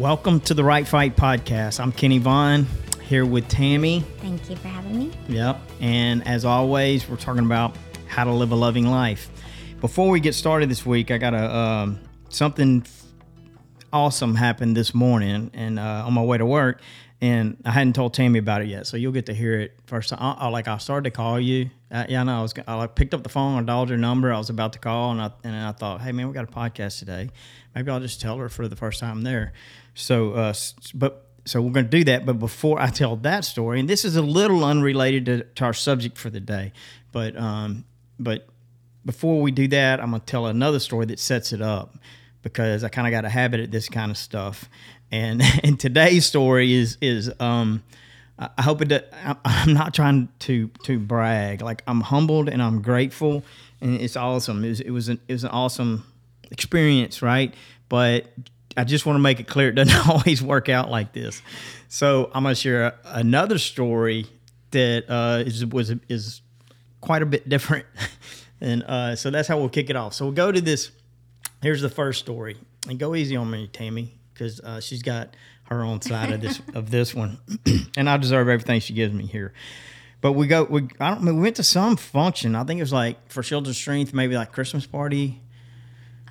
Welcome to the Right Fight Podcast. I'm Kenny Vaughn here with Tammie. Thank you for having me. Yep. And as always, we're talking about how to live a loving life. Before we get started this week, I got a um, something awesome happened this morning, and uh, on my way to work, and I hadn't told Tammie about it yet, so you'll get to hear it first. I, I like I started to call you. Uh, yeah, I know. I was. I like, picked up the phone. I dialed your number. I was about to call, and I and I thought, hey man, we got a podcast today. Maybe I'll just tell her for the first time there. So, uh, but so we're going to do that. But before I tell that story, and this is a little unrelated to, to our subject for the day, but um, but before we do that, I'm going to tell another story that sets it up because I kind of got a habit at this kind of stuff. And and today's story is is um, I hope it. I'm not trying to to brag. Like I'm humbled and I'm grateful, and it's awesome. It was it was an it was an awesome experience, right? But I just want to make it clear it doesn't always work out like this. So I'm to share another story that uh, is was is quite a bit different, and uh, so that's how we'll kick it off. So we'll go to this. Here's the first story, and go easy on me, Tammie, because uh, she's got her own side of this of this one, and I deserve everything she gives me here. But we go. We I don't. We went to some function. I think it was like for Shields of Strength, maybe like Christmas party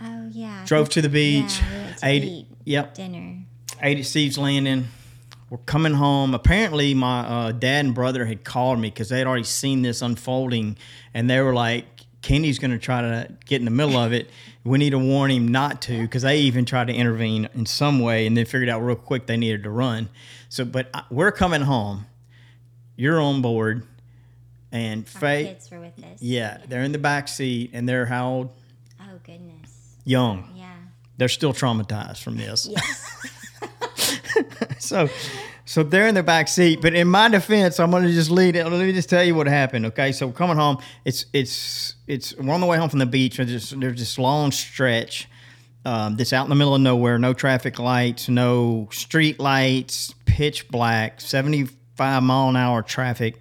Oh yeah. Drove to the beach. Yeah, to ate. eat Yep. dinner. Ate at Steve's Landing. We're coming home. Apparently, my uh, dad and brother had called me because they had already seen this unfolding, and they were like, "Kenny's going to try to get in the middle of it. We need to warn him not to," because they even tried to intervene in some way, and then figured out real quick they needed to run. So, but I, we're coming home. You're on board, and Our Faye, kids were with us. yeah, they're in the back seat, and they're how old? Oh goodness. Young. Yeah. They're still traumatized from this. Yes. so so they're in the back seat but in my defense i'm going to just lead it. Let me just tell you what happened okay? So coming home it's it's it's we're on the way home from the beach. Just, there's this long stretch um, that's out in the middle of nowhere. No traffic lights no street lights pitch black 75 mile an hour traffic.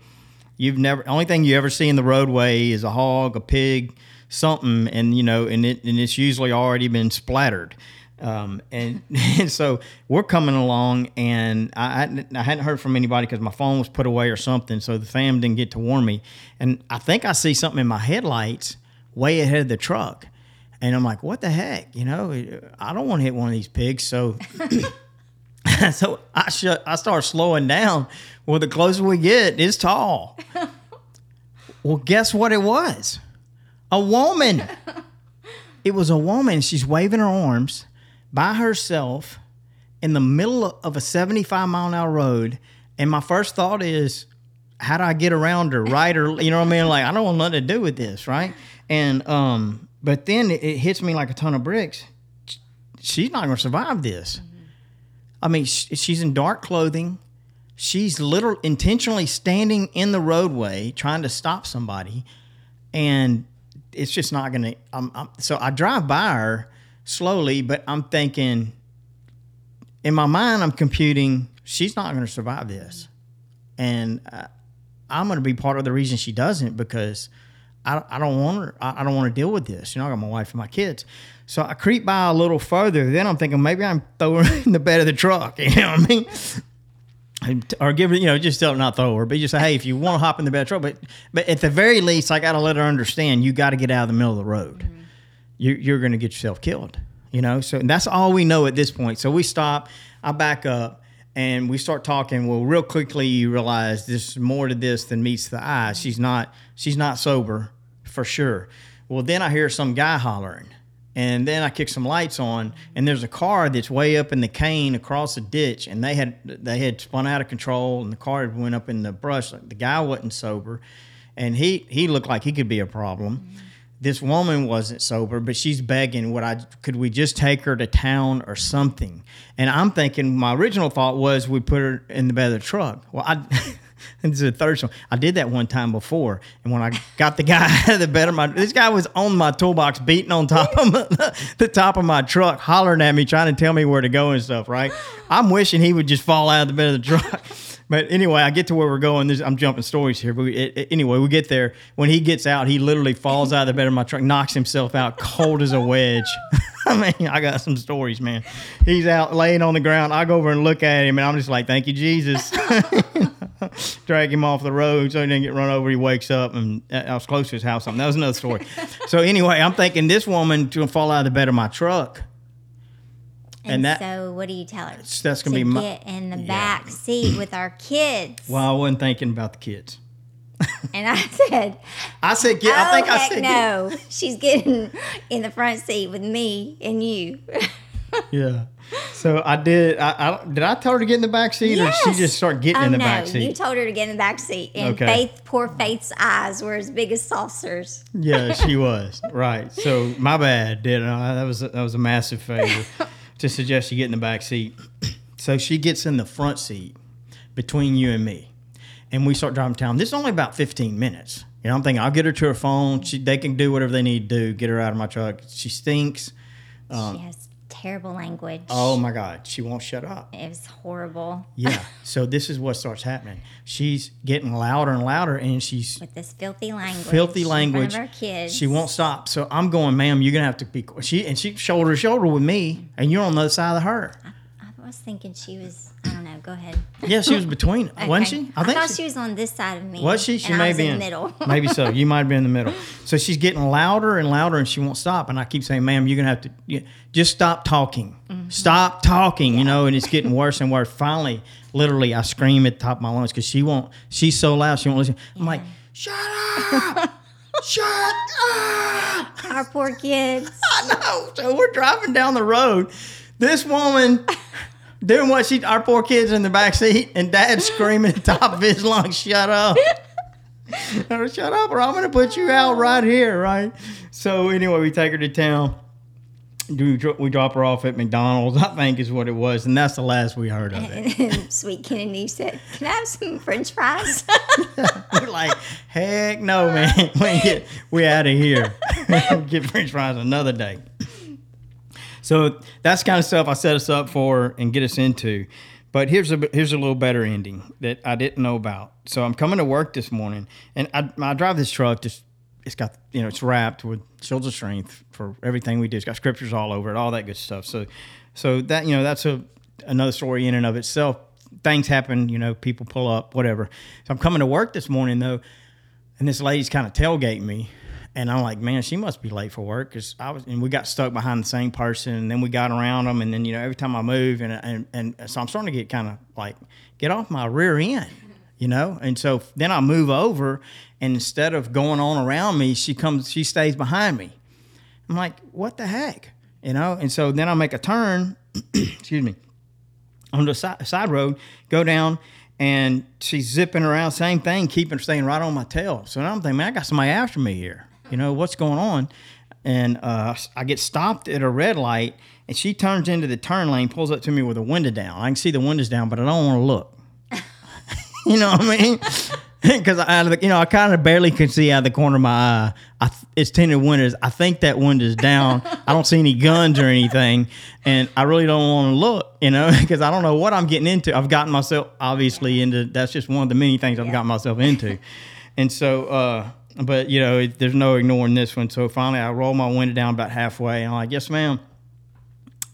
You've never only thing you ever see in the roadway is a hog a pig something and you know and it and it's usually already been splattered um, and, and so we're coming along and I, I, I hadn't heard from anybody because my phone was put away or something so the fam didn't get to warn me and i think i see something in my headlights way ahead of the truck and i'm like what the heck you know i don't want to hit one of these pigs so so I sh- I start slowing down. Well, the closer we get, it's tall. well, guess what it was? A woman. It was a woman. She's waving her arms by herself in the middle of a 75 mile an hour road. And my first thought is, how do I get around her? Right or you know what I mean? Like I don't want nothing to do with this, right? And um, but then it, it hits me like a ton of bricks. She's not going to survive this. I mean, sh- she's in dark clothing. She's literally intentionally standing in the roadway trying to stop somebody, and it's just not going to. So I drive by her slowly, but I'm thinking, in my mind, I'm computing she's not going to survive this, and uh, I'm going to be part of the reason she doesn't because I, I don't want her. I, I don't want to deal with this. You know, I got my wife and my kids. So I creep by a little further. Then I'm thinking maybe I'm throwing her in the bed of the truck. You know what I mean? Or give her, you know, just tell her not throw her, but just say, hey, if you want to hop in the bed of the truck, but but at the very least, I got to let her understand you got to get out of the middle of the road. You, you're going to get yourself killed. You know, so that's all we know at this point. So we stop. I back up and we start talking. Well, real quickly, you realize there's more to this than meets the eye. She's not. She's not sober for sure. Well, then I hear some guy hollering, and then I kick some lights on, and there's a car that's way up in the cane across the ditch, and they had they had spun out of control, and the car went up in the brush. The guy wasn't sober, and he he looked like he could be a problem. This woman wasn't sober, but she's begging, "Would I? Could we just take her to town or something?" And I'm thinking, my original thought was we put her in the bed of the truck. Well, I. This is the third one. I did that one time before, and when I got the guy out of the bed of my, this guy was on my toolbox, beating on top of my, the top of my truck, hollering at me, trying to tell me where to go and stuff. Right? I'm wishing he would just fall out of the bed of the truck. But anyway, I get to where we're going. There's, I'm jumping stories here, but we, it, it- anyway, we get there. When he gets out, he literally falls out of the bed of my truck, knocks himself out, cold as a wedge. I mean, I got some stories, man. He's out laying on the ground. I go over and look at him, and I'm just like, "Thank you, Jesus." Drag him off the road so he didn't get run over. He wakes up, and uh, I was close to his house. That was another story. so anyway, I'm thinking this woman gonna fall out of the bed of my truck. And, And that- so, what do you tell her? That's gonna to be my. get in the Yeah. back seat with our kids. Well, I wasn't thinking about the kids. And I said, I said, "Get." I "Oh think I oh, heck said, get- no! She's getting in the front seat with me and you." Yeah. So I did. I, I did. I tell her to get in the back seat, or did she just start getting oh in the no! back seat. You told her to get in the back seat, and Okay. Faith, poor Faith's eyes were as big as saucers. yeah, she was right. So my bad. Did I? That was that was a massive favor to suggest you get in the back seat. So she gets in the front seat between you and me, and we start driving town. This is only about fifteen minutes. You know, I'm thinking I'll get her to her phone. She they can do whatever they need to do. Get her out of my truck. She stinks. she um, has terrible language. Oh my God, she won't shut up. It was horrible Yeah. So this is what starts happening. She's getting louder and louder, and she's with this filthy language. filthy in language. of our kids. She won't stop. So I'm going, ma'am. You're gonna have to be. She and she shoulder to shoulder with me, and you're on the other side of her. I was thinking she was. I don't know. Go ahead. Yeah, she was between, wasn't she? I, thought she, she was on this side of me. was she. She may I be in in the middle. Maybe so. You might be in the middle. So she's getting louder and louder, and she won't stop. And I keep saying, ma'am, you're gonna have to you, just stop talking. Mm-hmm. Stop talking. You know, and it's getting worse and worse. Finally, literally, I scream at the top of my lungs because she won't. She's so loud, she won't listen. I'm like, shut up. Shut up! Our poor kids. I know. So we're driving down the road. This woman doing what she, our poor kids in the back seat, and dad screaming at top of his lungs, shut up. Or, shut up, or I'm going to put you out right here, right? So, anyway, we take her to town. We dro- we drop her off at McDonald's, I think is what it was. And that's the last we heard of it. And Sweet Kennedy said, "Can I have some French fries?" We're like, heck no, man. We get we out of here. get French fries another day. So that's kind of stuff I set us up for and get us into. But here's a here's a little better ending that I didn't know about. So I'm coming to work this morning, and I, I drive this truck. Just it's got you know it's wrapped with shields of strength for everything we do. It's got scriptures all over it, all that good stuff. So so that you know that's a another story in and of itself. Things happen, you know, people pull up, whatever. So I'm coming to work this morning though, and this lady's kind of tailgating me. And I'm like, man, she must be late for work because I was, and we got stuck behind the same person, and then we got around them, and then you know every time I move, and and and so I'm starting to get kind of like get off my rear end, you know, and so then I move over, and instead of going on around me, she comes, she stays behind me. I'm like, what the heck, you know, and so then I make a turn, excuse me, on the side, side road, go down, and she's zipping around, same thing, keeping staying right on my tail. So now I'm thinking, man, I got somebody after me here. You know what's going on? And uh, I get stopped at a red light, and she turns into the turn lane, pulls up to me with the window down. I can see the windows down, but I don't want to look. you know what I mean? Because I, you know, I kind of barely can see out of the corner of my eye. I, it's tinted windows. I think that window's down. I don't see any guns or anything, and I really don't want to look. You know, because I don't know what I'm getting into. I've gotten myself obviously into. That's just one of the many things I've gotten myself into, and so. uh but you know, it, there's no ignoring this one. So finally, I roll my window down about halfway, and I'm like, "Yes, ma'am."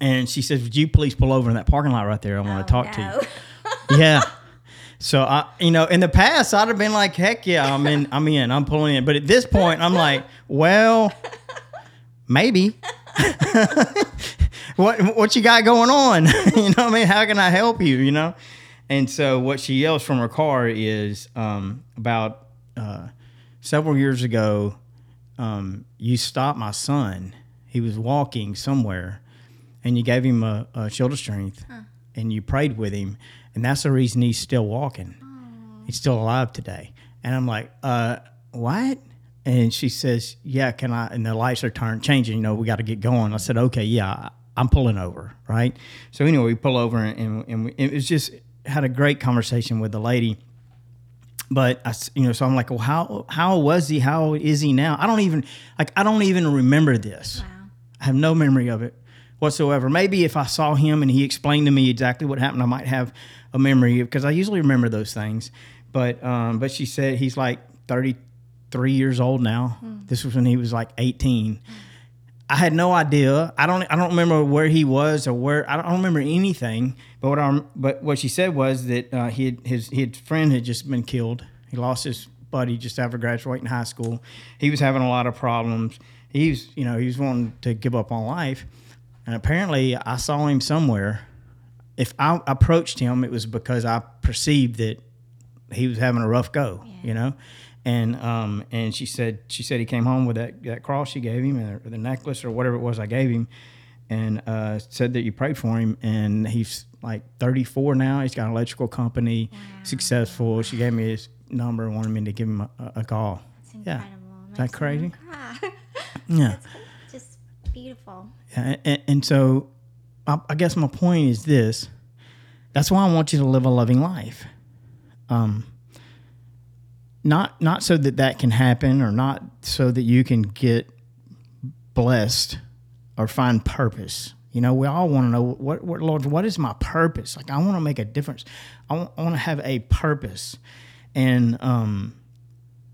And she says, "Would you please pull over in that parking lot right there? I want to talk to you." yeah. So I, you know, in the past, I'd have been like, "Heck yeah, I'm in, I'm in, I'm pulling in." But at this point, I'm like, "Well, maybe." what what you got going on? you know what I mean? How can I help you? You know? And so what she yells from her car is um, about uh, several years ago. Um, you stopped my son. He was walking somewhere, and you gave him a, a shield of strength, and you prayed with him, and that's the reason he's still walking. He's still alive today. And I'm like, uh, what? And she says, yeah, can I? And the lights are turned, changing. You know, we got to get going. I said, okay, yeah, I'm pulling over, right? So anyway, we pull over, and, and, and we, it was just had a great conversation with the lady. But I, you know, so I'm like, well, how how was he? How is he now? I don't even like. I don't even remember this. Wow. I have no memory of it whatsoever. Maybe if I saw him and he explained to me exactly what happened, I might have a memory because I usually remember those things. But um, but she said he's like 33 years old now. This was when he was like 18. I had no idea. I don't. I don't remember where he was or where. I don't remember anything. But what I. But what she said was that uh, he had, his his friend had just been killed. He lost his buddy just after graduating high school. He was having a lot of problems. He was, you know, he was wanting to give up on life. And apparently, I saw him somewhere. If I approached him, it was because I perceived that he was having a rough go. You know and um, and she said she said he came home with that, that cross she gave him or the necklace or whatever it was I gave him, and uh, said that you prayed for him and he's like 34 now. He's got an electrical company, wow. successful. She gave me his number and wanted me to give him a, a call. Yeah, is that crazy? yeah, just beautiful. Yeah, and, and so I, I, guess my point is this. That's why I want you to live a loving life. Um, not not so that that can happen or not so that you can get blessed or find purpose. You know we all want to know what, what lord what is my purpose? Like i want to make a difference. I want, I want to have a purpose. And um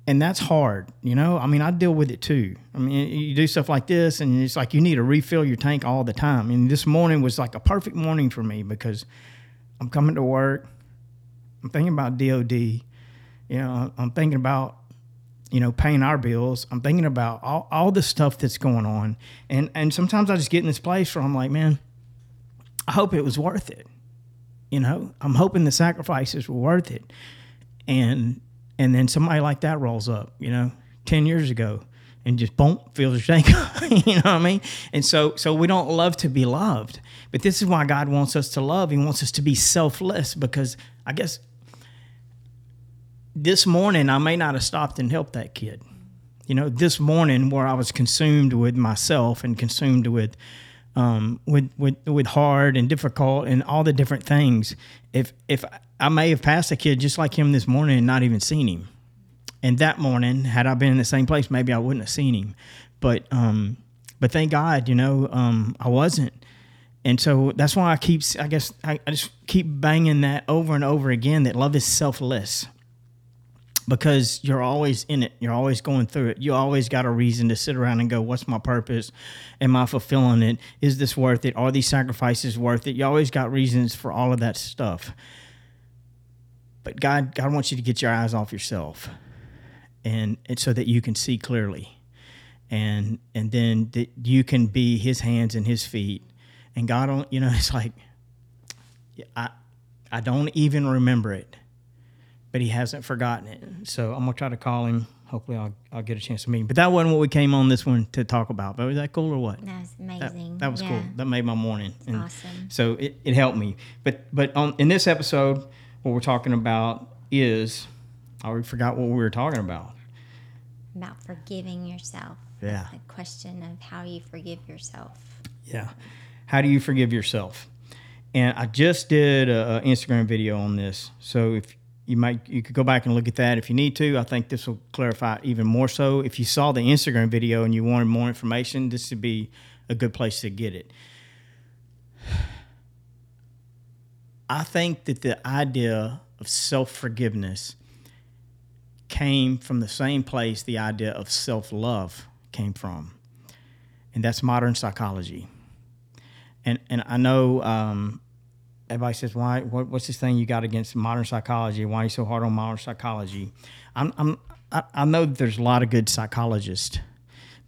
and that's hard you know? I mean i deal with it too. I mean you do stuff like this and it's like you need to refill your tank all the time. And this morning was like a perfect morning for me because i'm coming to work. I'm thinking about dod you know, I'm thinking about, you know, paying our bills. I'm thinking about all, all the stuff that's going on. And and sometimes I just get in this place where I'm like, man, I hope it was worth it. You know, I'm hoping the sacrifices were worth it. And and then somebody like that rolls up, you know, 10 years ago and just boom, feels your tank. you know what I mean? And so so we don't love to be loved. But this is why God wants us to love. He wants us to be selfless because I guess this morning I may not have stopped and helped that kid. You know, this morning where I was consumed with myself and consumed with um, with with with hard and difficult and all the different things. If if I may have passed a kid just like him this morning and not even seen him, and that morning had I been in the same place, maybe I wouldn't have seen him. But um, but thank God, you know, um, I wasn't. And so that's why I keep, I guess, I, I just keep banging that over and over again that love is selfless because you're always in it. You're always going through it. You always got a reason to sit around and go, What's my purpose? Am I fulfilling it? Is this worth it? Are these sacrifices worth it? You always got reasons for all of that stuff. But God, God wants you to get your eyes off yourself and, and so that you can see clearly. And and then that you can be his hands and his feet. And God you know, it's like I I don't even remember it but he hasn't forgotten it. So I'm gonna try to call him. Hopefully, I'll I'll get a chance to meet him. But that wasn't what we came on this one to talk about. But was that cool or what? That's amazing. That, that was yeah. cool. That made my morning. And awesome. So it, it helped me. But but on in this episode, what we're talking about is I already forgot what we were talking about. About forgiving yourself. Yeah. The question of how you forgive yourself. Yeah. How do you forgive yourself? And I just did an Instagram video on this. So if you might you could go back and look at that if you need to. I think this will clarify even more so. If you saw the Instagram video and you wanted more information, this would be a good place to get it. I think that the idea of self forgiveness came from the same place the idea of self love came from, and that's modern psychology. And and I know um, everybody says, "Why? What, what's this thing you got against modern psychology? Why are you so hard on modern psychology?" I'm, I'm I, I know there's a lot of good psychologists,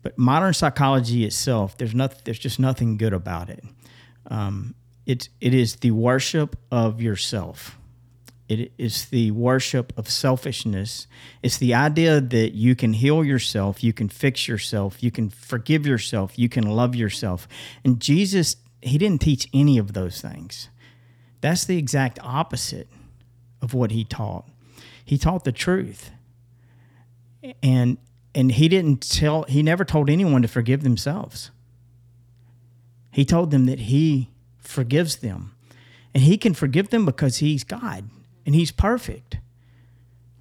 but modern psychology itself, there's nothing. There's just nothing good about it. Um, it it is the worship of yourself. It is the worship of selfishness. It's the idea that you can heal yourself, you can fix yourself, you can forgive yourself, you can love yourself. And Jesus, he didn't teach any of those things. That's the exact opposite of what he taught. He taught the truth. And and he didn't tell he never told anyone to forgive themselves. He told them that he forgives them. And he can forgive them because he's God and he's perfect.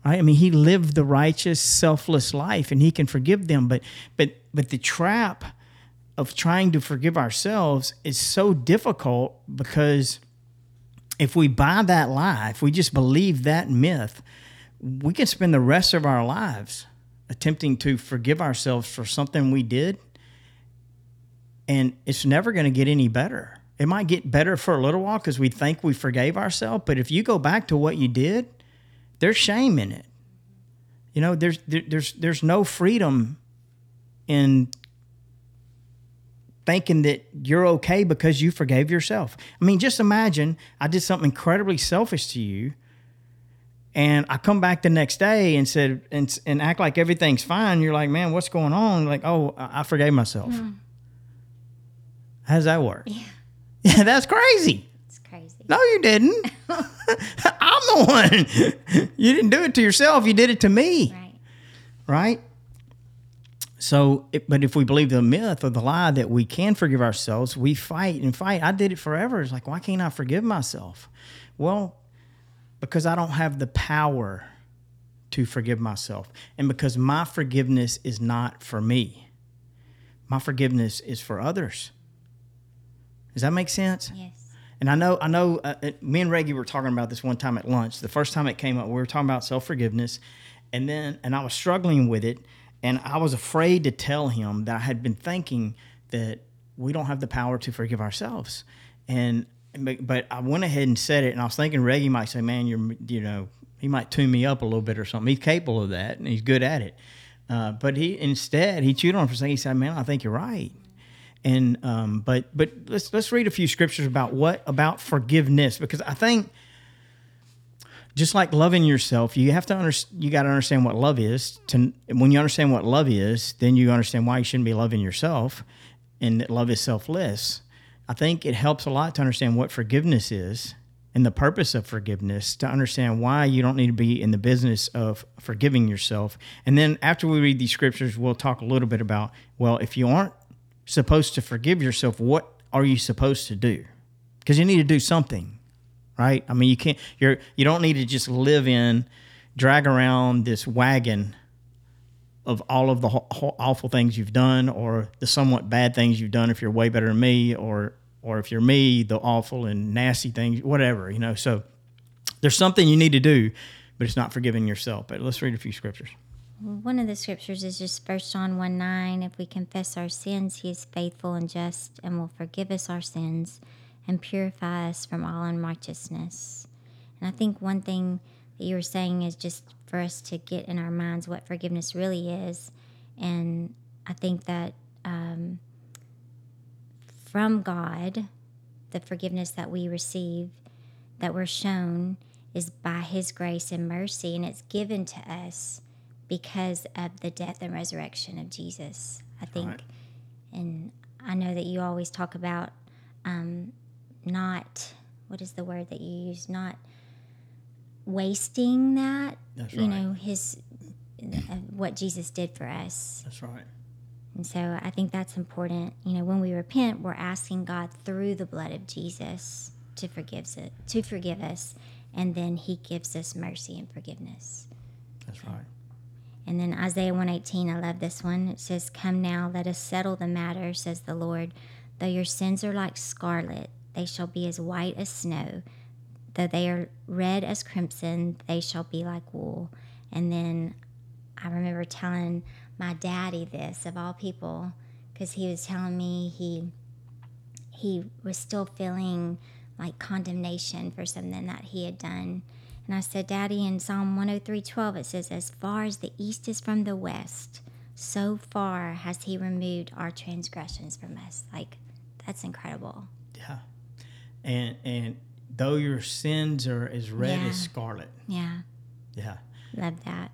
Right? I mean, he lived the righteous, selfless life and he can forgive them, but but but the trap of trying to forgive ourselves is so difficult because if we buy that lie, if we just believe that myth, we can spend the rest of our lives attempting to forgive ourselves for something we did and it's never going to get any better. It might get better for a little while because we think we forgave ourselves, but if you go back to what you did, there's shame in it. You know, there's there, there's there's no freedom in thinking that you're okay because you forgave yourself. I mean, just imagine I did something incredibly selfish to you and I come back the next day and said and, and act like everything's fine. You're like, man, what's going on? Like, oh, I forgave myself. Mm. How does that work? Yeah. Yeah, that's crazy. It's crazy. No, you didn't. I'm the one. you didn't do it to yourself. You did it to me. Right. Right. So, it, but if we believe the myth or the lie that we can forgive ourselves, we fight and fight. I did it forever. It's like, why can't I forgive myself? Well, because I don't have the power to forgive myself. And because my forgiveness is not for me, my forgiveness is for others. Does that make sense? Yes. And I know, I know, uh, uh me and Reggie were talking about this one time at lunch. The first time it came up, we were talking about self forgiveness, and then, and I was struggling with it, and I was afraid to tell him that I had been thinking that we don't have the power to forgive ourselves, and but I went ahead and said it, and I was thinking Reggie might say, "Man, you're you know." He might tune me up a little bit or something. He's capable of that, and he's good at it. Uh, but he instead he chewed on for second. He said, "Man, I think you're right." And um, but but let's let's read a few scriptures about what about forgiveness because I think just like loving yourself, you have to understand. You got to understand what love is. To when you understand what love is, then you understand why you shouldn't be loving yourself, and that love is selfless. I think it helps a lot to understand what forgiveness is and the purpose of forgiveness to understand why you don't need to be in the business of forgiving yourself. And then after we read these scriptures, we'll talk a little bit about well, if you aren't supposed to forgive yourself, what are you supposed to do? Because you need to do something, right? I mean, you can't. You're you don't need to just live in, drag around this wagon of all of the awful things you've done or the somewhat bad things you've done if you're way better than me or or if you're me, the awful and nasty things, whatever, you know. So there's something you need to do, but it's not forgiving yourself. But let's read a few scriptures. One of the scriptures is just First John 1 9. If we confess our sins, he is faithful and just and will forgive us our sins and purify us from all unrighteousness. And I think one thing that you were saying is just for us to get in our minds what forgiveness really is. And I think that um, from God, the forgiveness that we receive, that we're shown, is by His grace and mercy, and it's given to us because of the death and resurrection of Jesus. I think, right. and I know that you always talk about um, not what is the word that you use, not wasting that. That's right. You know His uh, what Jesus did for us. That's right. And so I think that's important. You know, when we repent, we're asking God through the blood of Jesus to forgive it, to forgive us, and then He gives us mercy and forgiveness. That's right. And then Isaiah 118, I love this one. It says, Come now, let us settle the matter, says the Lord. Though your sins are like scarlet, they shall be as white as snow. Though they are red as crimson, they shall be like wool. And then I remember telling my daddy this of all people because he was telling me he he was still feeling like condemnation for something that he had done. And I said, Daddy, in Psalm 103:12 it says, As far as the east is from the west, so far has he removed our transgressions from us. Like, that's incredible. Yeah. And and though your sins are as red yeah. as scarlet. Yeah. Yeah. Love that.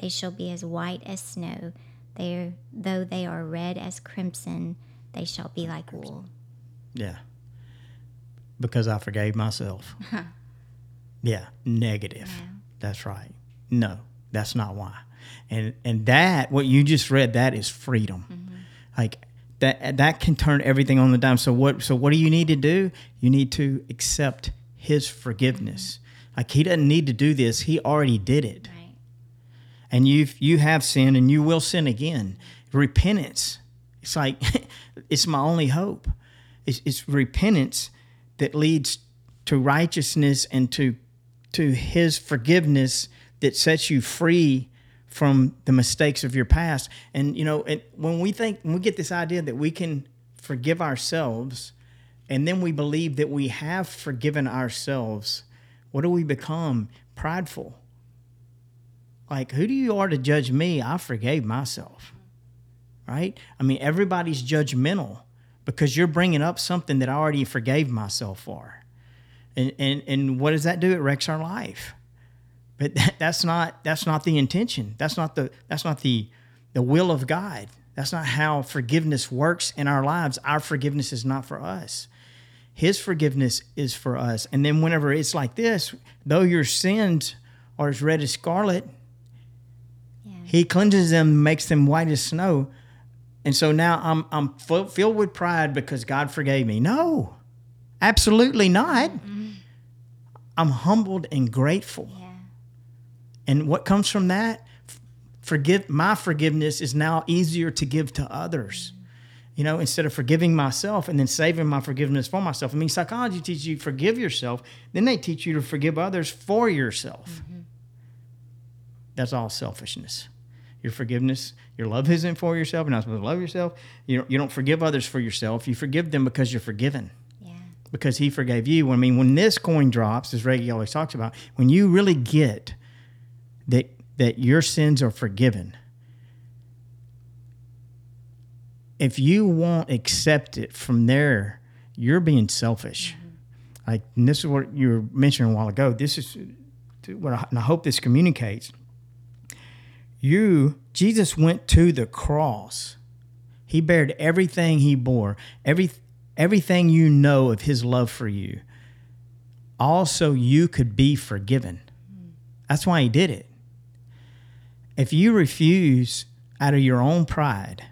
They shall be as white as snow. They are, though they are red as crimson, they shall be like wool. Yeah. Because I forgave myself. yeah, negative. Yeah. That's right. No, that's not why. And and that what you just read that is freedom. Mm-hmm. Like that that can turn everything on the dime. So what so what do you need to do? You need to accept his forgiveness. Like he doesn't need to do this. He already did it and you you have sinned and you will sin again. Repentance. It's like it's my only hope. It's, it's repentance that leads to righteousness and to to His forgiveness that sets you free from the mistakes of your past. And you know, and when we think when we get this idea that we can forgive ourselves, and then we believe that we have forgiven ourselves, what do we become? Prideful. Like, who do you are to judge me? I forgave myself. Right? I mean, everybody's judgmental because you're bringing up something that I already forgave myself for. And, and, and what does that do? It wrecks our life. But that, that's not that's not the intention. That's not the that's not the the will of God. That's not how forgiveness works in our lives. Our forgiveness is not for us. His forgiveness is for us. And then whenever it's like this, though your sins are as red as scarlet, Yeah. he cleanses them, makes them white as snow. And so now I'm I'm fu- filled with pride because God forgave me. No, absolutely not. Mm-hmm. I'm humbled and grateful. Yeah. And what comes from that? Forgive my forgiveness is now easier to give to others. You know, instead of forgiving myself and then saving my forgiveness for myself. I mean, psychology teaches you forgive yourself, then they teach you to forgive others for yourself. Mm-hmm. That's all selfishness. Your forgiveness, your love isn't for yourself. You're not supposed to love yourself. You don't, you don't forgive others for yourself. You forgive them because you're forgiven Yeah. because he forgave you. I mean, when this coin drops, as Reggie always talks about, when you really get that that your sins are forgiven, if you won't accept it from there, you're being selfish. Mm-hmm. Like and this is what you were mentioning a while ago. This is what I, and I hope this communicates. You, Jesus went to the cross. He bared everything he bore, every everything you know of his love for you. Also, you could be forgiven. Mm-hmm. That's why he did it. If you refuse out of your own pride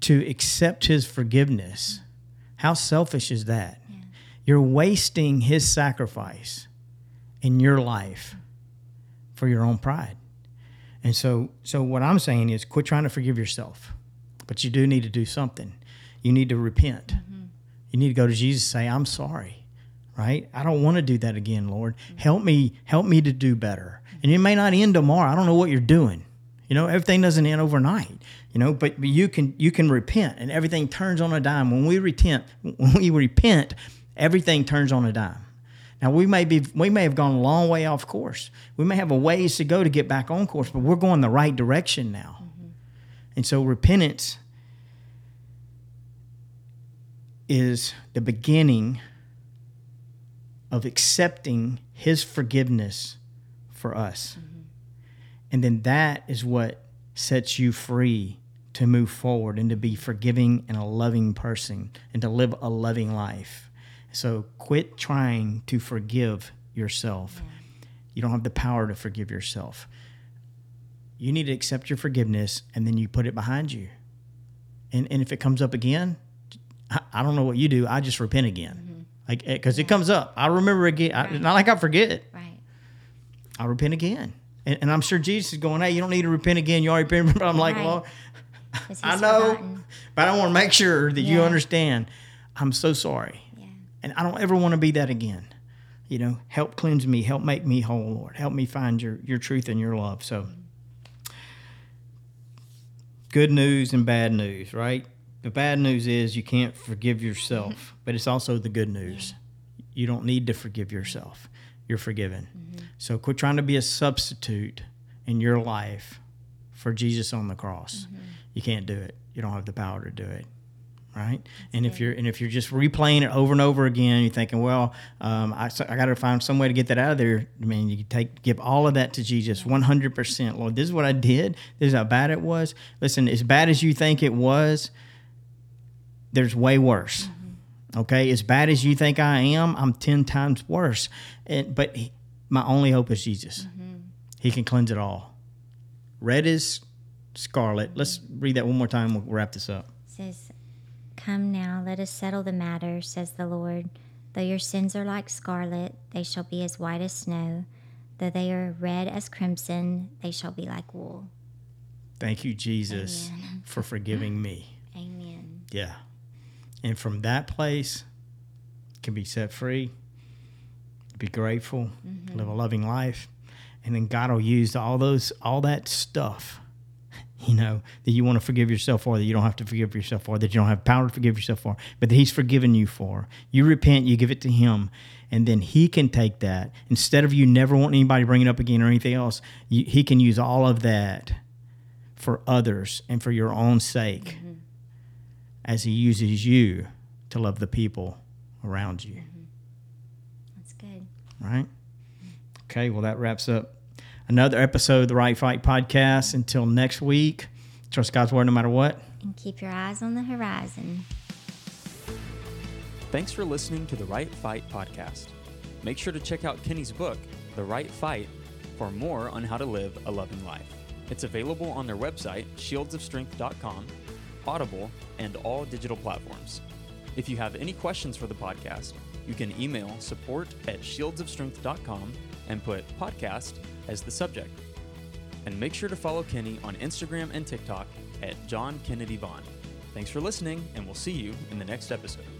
to accept his forgiveness, how selfish is that? You're wasting his sacrifice in your life for your own pride. And so so what I'm saying is quit trying to forgive yourself. But you do need to do something. You need to repent. Mm-hmm. You need to go to Jesus and say, I'm sorry. Right? I don't want to do that again, Lord. Mm-hmm. Help me, help me to do better. And it may not end tomorrow. I don't know what you're doing. You know, everything doesn't end overnight. You know, but, but you can you can repent and everything turns on a dime. When we repent, when we repent, everything turns on a dime. Now we may be we may have gone a long way off course. We may have a ways to go to get back on course, but we're going the right direction now. Mm-hmm. And so repentance is the beginning of accepting his forgiveness for us. And then that is what sets you free to move forward and to be forgiving and a loving person and to live a loving life. So quit trying to forgive yourself. You don't have the power to forgive yourself. You need to accept your forgiveness and then you put it behind you. And, and if it comes up again, I, I don't know what you do. I just repent again. Mm-hmm. Like, eh, because it comes up. I remember again. I, not like I forget. Right. I repent again. And, and I'm sure Jesus is going, hey, you don't need to repent again. You already repented. But I'm like, Right. well, I know, forgotten. but I want to make sure that you understand. I'm so sorry. Yeah. And I don't ever want to be that again. You know, help cleanse me, help make me whole, Lord. Help me find your, your truth and your love. So, good news and bad news, right? The bad news is you can't forgive yourself, but it's also the good news. You don't need to forgive yourself. You're forgiven. Mm-hmm. So quit trying to be a substitute in your life for Jesus on the cross. Mm-hmm. You can't do it. You don't have the power to do it. Right, and if you're and if you're just replaying it over and over again, you're thinking, well, um, I, I got to find some way to get that out of there. I mean, you can take give all of that to Jesus, one hundred percent. Lord, this is what I did. This is how bad it was. Listen, as bad as you think it was, there's way worse. Mm-hmm. Okay, as bad as you think I am, I'm ten times worse. And, but he- my only hope is Jesus. Mm-hmm. He can cleanse it all. Red is scarlet. Let's read that one more time. We'll wrap this up. says, Come now, let us settle the matter, says the Lord. Though your sins are like scarlet, they shall be as white as snow. Though they are red as crimson, they shall be like wool. Thank you, Jesus, for forgiving me. Amen. Yeah. And from that place, can be set free, be grateful, live a loving life, and then God will use all those all that stuff. you know, that you want to forgive yourself for, that you don't have to forgive yourself for, that you don't have power to forgive yourself for, but that He's forgiven you for. You repent, you give it to Him, and then He can take that. Instead of you never wanting anybody to bring it up again or anything else, you, He can use all of that for others and for your own sake mm-hmm. As He uses you to love the people around you. Mm-hmm. That's good. Right? Okay, well, that wraps up another episode of the Right Fight podcast. Until next week, trust God's word no matter what. And keep your eyes on the horizon. Thanks for listening to the Right Fight podcast. Make sure to check out Kenny's book, The Right Fight, for more on how to live a loving life. It's available on their website, shieldsofstrength.com, Audible, and all digital platforms. If you have any questions for the podcast, you can email support at shieldsofstrength.com and put podcast as the subject. And make sure to follow Kenny on Instagram and TikTok at John Kennedy Vaughn. Thanks for listening, and we'll see you in the next episode.